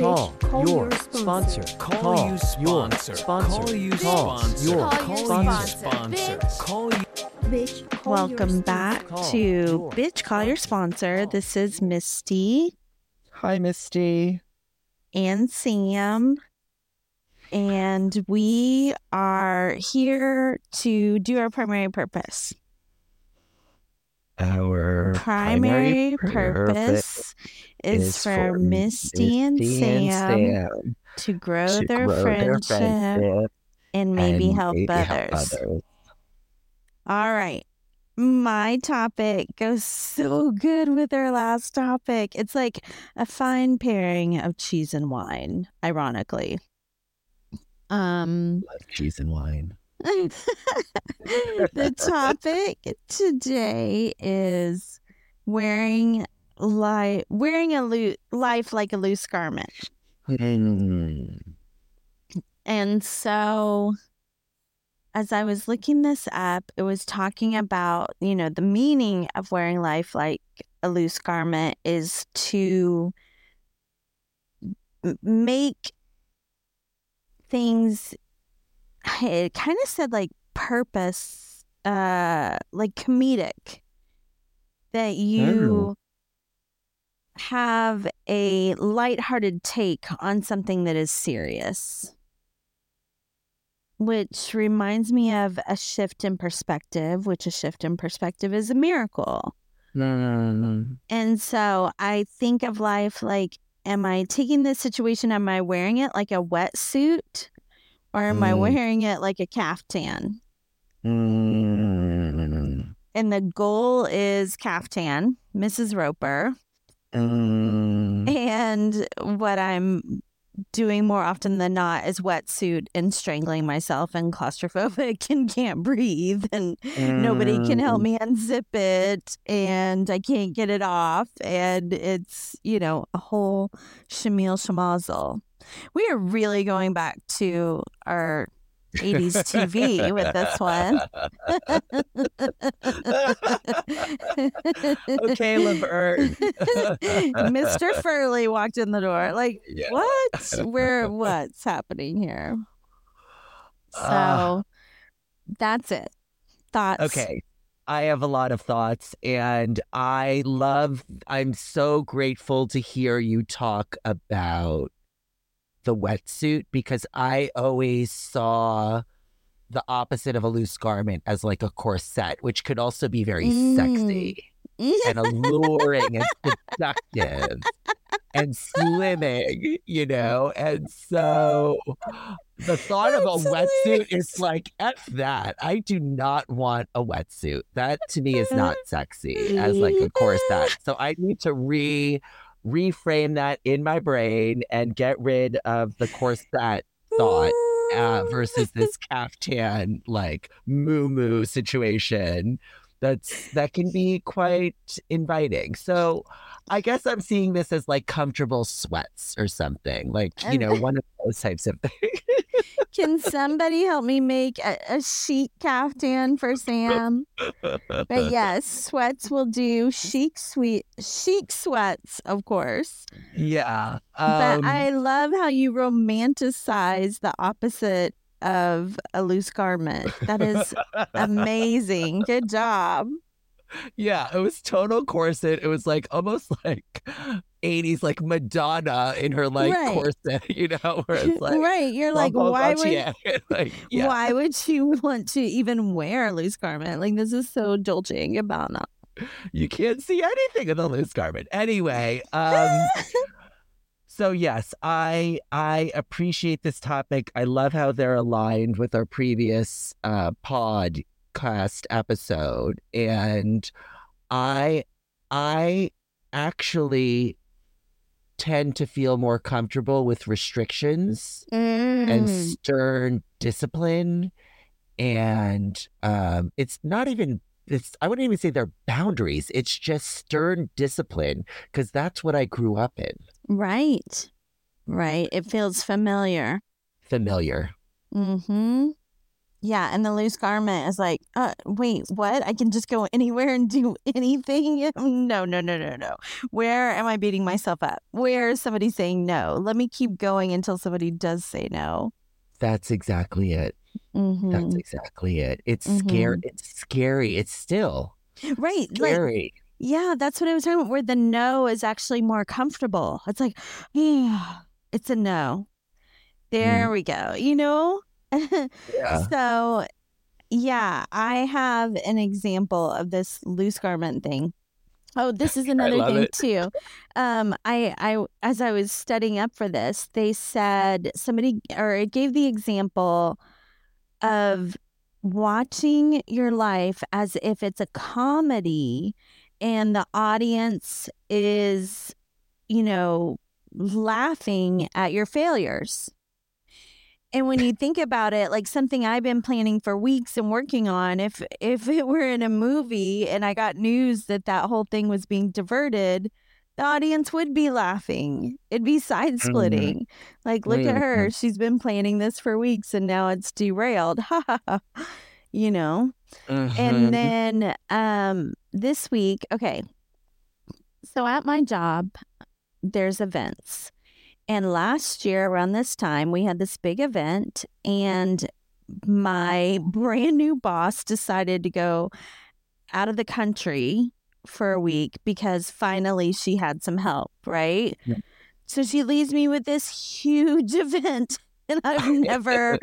Call, Call your your sponsor. sponsor. Call, you sponsor. Your sponsor. Call you sponsor. your Call you sponsor. sponsor. Bitch. Call you. Bitch, Welcome back Call to Bitch Call Your Sponsor. This is Misty Hi, Misty. and Sam. And we are here to do our primary purpose. Our Primary, purpose purpose is, is for Misty, and, Misty Sam Sam to grow to their grow friendship friendship and maybe, and help, maybe others. others. All right. My topic goes so good with our last topic. It's like a fine pairing of cheese and wine, ironically. Um Love cheese and wine. the topic today is wearing li- wearing a loo- life like a loose garment. Hmm. And so as I was looking this up, it was talking about, you know, the meaning of wearing life like a loose garment is to make things it kind of said like purpose uh like comedic that you have a lighthearted take on something that is serious which reminds me of a shift in perspective which a shift in perspective is a miracle Mm. and so I think of life like, am I taking this situation? Am I wearing it like a wetsuit? Or am I Mm. wearing it like a caftan? Mm. And the goal is caftan, Mrs. Roper. Mm. And what I'm doing more often than not is wetsuit and strangling myself and claustrophobic and can't breathe and nobody can Mm. help me unzip it and I can't get it off and it's you know a whole shamil shamazel. We are really going back to our 80s TV with this one. okay, Laverne. Mr. Furley walked in the door. Like, Yeah. what? Where? What's happening here? So Ah. that's it. Thoughts? Okay. I have a lot of thoughts, and I love, I'm so grateful to hear you talk about the wetsuit because I always saw the opposite of a loose garment as like a corset, which could also be very Mm. sexy and alluring and seductive and slimming, you know? And so the thought of a wetsuit is like, F that. I do not want a wetsuit. That to me is not sexy as like a corset. So I need to re reframe that in my brain and get rid of the corset thought uh, versus this caftan like muumuu situation that's that can be quite inviting so i guess i'm seeing this as like comfortable sweats or something like you know one of those types of things Can somebody help me make a, a chic caftan for Sam? But yes, sweats will do. Chic sweet chic sweats, of course. yeah but um, I love how you romanticize the opposite of a loose garment. That is amazing. Good job. yeah it was total corset it was like almost like 80s like madonna in her like Right. corset you know where it's like right. You're like, why would like, yeah. why would you want to even wear a loose garment? Like this is so Dolce and Gabbana. you can't see anything in the loose garment. Anyway, um, so yes, I I appreciate this topic. I love how they're aligned with our previous uh, podcast episode, and I I actually tend to feel more comfortable with restrictions and Mm. stern discipline and um it's not even it's i wouldn't even say they're boundaries it's just stern discipline because that's what i grew up in Right. Right. It feels familiar. familiar Mm-hmm. Yeah, and the loose garment is like, uh, wait, what? I can just go anywhere and do anything? No, no, no, no, no. Where am I beating myself up? Where is somebody saying no? Let me keep going until somebody does say no. That's exactly it. Mm-hmm. That's exactly it. It's scary. Mhm. It's scary. It's still Right. Like, scary. Yeah, that's what I was talking about, where the no is actually more comfortable. It's like, yeah, it's a no. There we go. You know? yeah. So, yeah, I have an example of this loose garment thing. Oh, this is another thing it. too. Um, I, I, as I was studying up for this, they said somebody, or it gave the example of watching your life as if it's a comedy, and the audience is, you know, laughing at your failures. And when you think about it, like something I've been planning for weeks and working on, if if it were in a movie and I got news that that whole thing was being diverted, the audience would be laughing. It'd be mm-hmm. side splitting. Like, look at mm-hmm. her; she's been planning this for weeks, and now it's derailed. Ha ha ha. You know. And then um this week, okay. So at my job, there's events. And last year around this time, we had this big event and my brand new boss decided to go out of the country for a week because finally she had some help, right? Yeah. So she leaves me with this huge event and I've never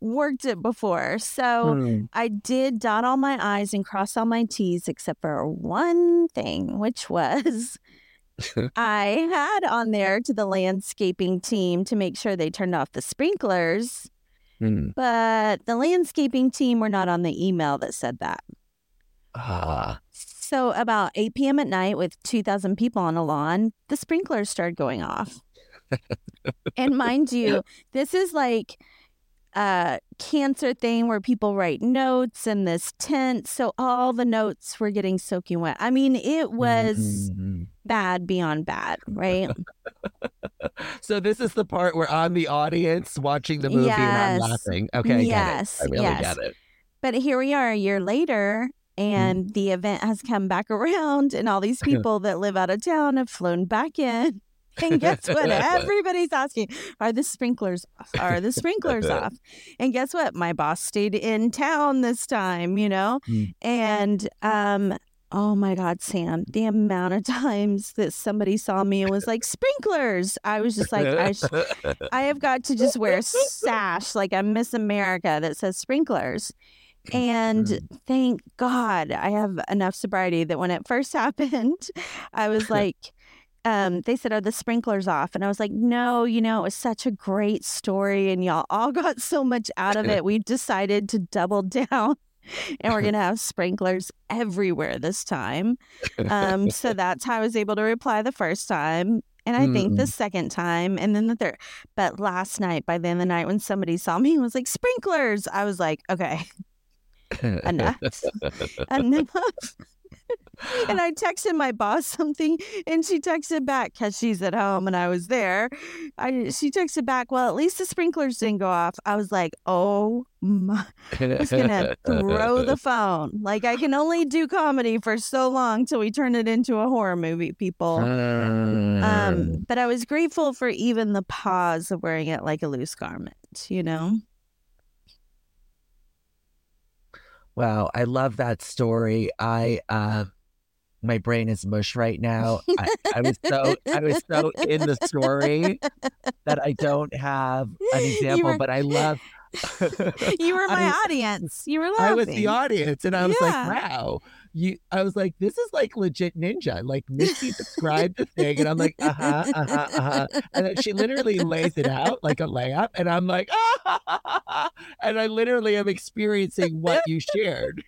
worked it before. So Hmm. I did dot all my I's and cross all my T's, except for one thing, which was I had on there to the landscaping team to make sure they turned off the sprinklers, Hmm. but the landscaping team were not on the email that said that. Ah. So about 8 p.m. at night, with 2,000 people on a lawn, the sprinklers started going off. And mind you, this is like a cancer thing where people write notes in this tent. So all the notes were getting soaking wet. I mean, it was Mhm. bad beyond bad, right? So this is the part where I'm the audience watching the movie and I'm laughing. Okay, I Yes, get it. I really yes. get it. But here we are a year later, and the event has come back around, and all these people that live out of town have flown back in. And guess what? Everybody's asking, are the sprinklers off? Are the sprinklers off? And guess what? My boss stayed in town this time, you know? Mm. And um, oh my God, Sam, the amount of times that somebody saw me and was like, sprinklers. I was just like, I, sh- I have got to just wear a sash like I'm Miss America that says sprinklers. And Mm. thank God I have enough sobriety that when it first happened, I was like, um, they said, Are the sprinklers off? And I was like, No, you know, it was such a great story and y'all all got so much out of it. We've decided to double down and we're going to have sprinklers everywhere this time. Um, so that's how I was able to reply the first time. And I think the second time and then the third. But last night, by the end of the night, when somebody saw me and was like, sprinklers, I was like, okay, enough. enough. And I texted my boss something and she texted back because she's at home and I was there. I she texted back, well, at least the sprinklers didn't go off. I was like, oh my I was gonna throw the phone. Like I can only do comedy for so long till we turn it into a horror movie, people. Um, but I was grateful for even the pause of wearing it like a loose garment, you know? Wow, I love that story. I um my brain is mush right now. I, I was so I was so in the story that I don't have an example, were- but I love You were my was- audience. You were laughing. I was the audience and I was Yeah. like, wow. You I was like, this is like legit ninja. Like Misty described the thing and I'm like, uh-huh, uh-huh, uh-huh. And then she literally lays it out like a layup, and I'm like, ah, and I literally am experiencing what you shared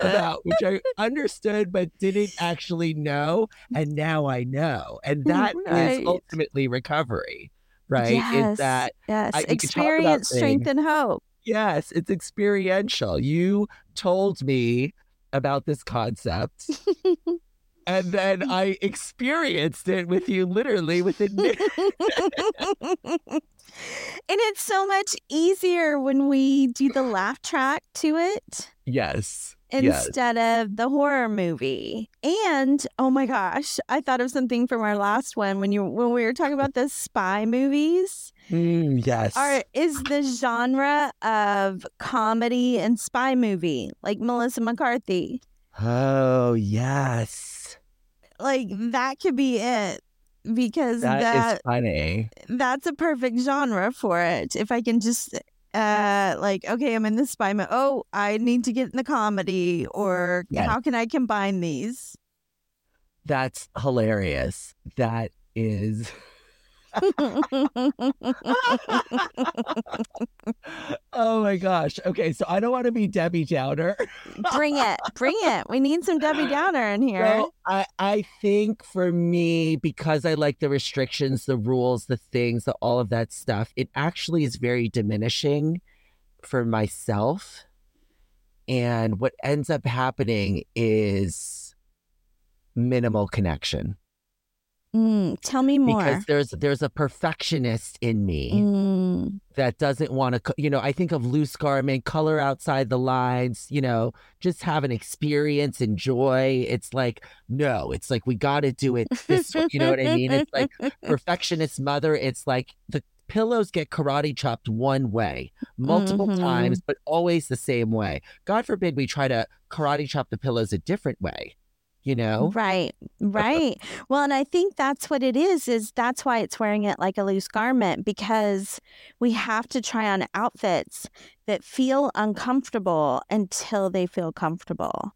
about, which I understood but didn't actually know, and now I know, and mm, that is Right. ultimately recovery, right? Yes, Is that yes. I- you could talk about Experience, strength, and hope. yes, it's experiential. You told me about this concept. and then I experienced it with you literally within minutes. and it's so much easier when we do the laugh track to it Yes. Instead of the horror movie. And oh my gosh, I thought of something from our last one when you when we were talking about the spy movies. Mm, yes. Are is the genre of comedy and spy movie like Melissa McCarthy? Oh, yes. Like that could be it because that that is funny. that's a perfect genre for it. If I can just uh like okay, I'm in the spy mode. Oh, I need to get in the comedy or Yes. how can I combine these? That's hilarious. That is. oh my gosh. Okay, so I don't want to be Debbie Downer. bring it. Bring it. We need some Debbie Downer in here. Well, I, I think for me, because I like the restrictions, the rules, the things, the, all of that stuff, it actually is very diminishing for myself. And what ends up happening is minimal connection Mm, tell me more. because there's there's a perfectionist in me Mm, that doesn't want to you know i think of loose garment color outside the lines you know just have an experience enjoy it's like no it's like we got to do it this way you know what i mean? It's like perfectionist mother it's like the pillows get karate chopped one way multiple Mhm. times but always the same way. God forbid we try to karate chop the pillows a different way you know Right, right. Well, and I think that's what it is, is that's why it's wearing it like a loose garment because we have to try on outfits that feel uncomfortable until they feel comfortable.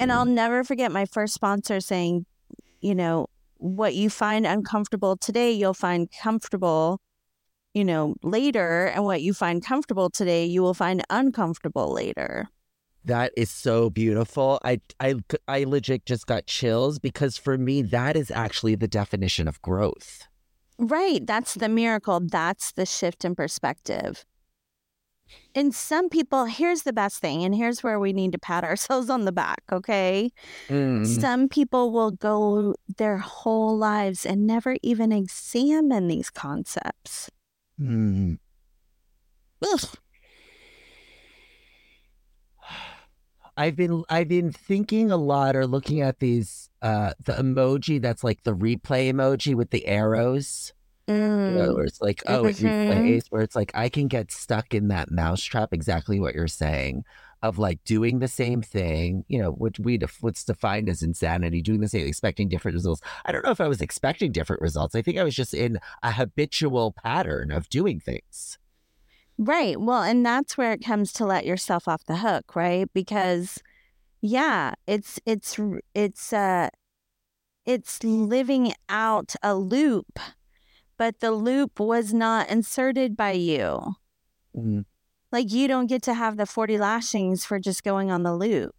And I'll hmm. never forget my first sponsor saying, you know, what you find uncomfortable today, you'll find comfortable, you know, later. And what you find comfortable today, you will find uncomfortable later. That is so beautiful. I, I, I legit just got chills because for me, that is actually the definition of growth. Right. That's the miracle. That's the shift in perspective. And some people, here's the best thing, and here's where we need to pat ourselves on the back, okay? Mm. Some people will go their whole lives and never even examine these concepts. Mm. Ugh. I've been I've been thinking a lot or looking at these uh the emoji that's like the replay emoji with the arrows. You know, Mm. where it's like, oh, it Mhm. replays, where it's like I can get stuck in that mousetrap, exactly what you're saying, of like doing the same thing, you know, which we def- what's defined as insanity, doing the same, expecting different results. I don't know if I was expecting different results. I think I was just in a habitual pattern of doing things. Right. Well, and that's where it comes to let yourself off the hook, right? Because yeah, it's it's it's uh it's living out a loop, but the loop was not inserted by you. Mm, Like you don't get to have the 40 lashings for just going on the loop.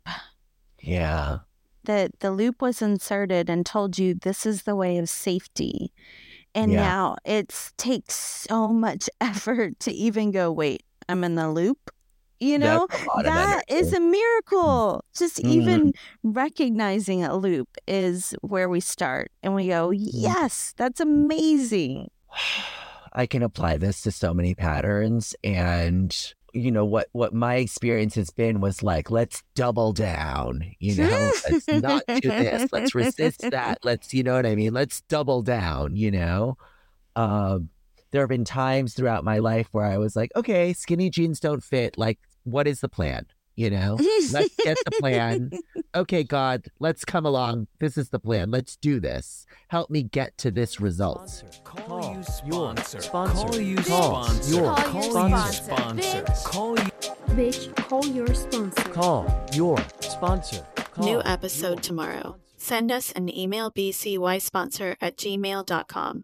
yeah. The the loop was inserted and told you this is the way of safety. And Yeah. now it takes so much effort to even go, wait, I'm in the loop. You know, That's a lot of that is miracle. Just Mhm. even recognizing a loop is where we start and we go, Mm-hmm. yes, that's amazing. I can apply this to so many patterns and you know what what my experience has been was like let's double down you know let's not do this. Let's resist that. Let's you know what i mean? Let's double down you know? Um there have been times throughout my life where i was like okay skinny jeans don't fit. Like what is the plan you know let's get the plan okay god let's come along this is the plan let's do this help me get to this result Call you sponsor. sponsor. Call you sponsor. your Call you sponsor. sponsor. Call you Bitch, call your sponsor. Call your sponsor. Call New episode tomorrow. Send us an email bcysponsor at gmail.com.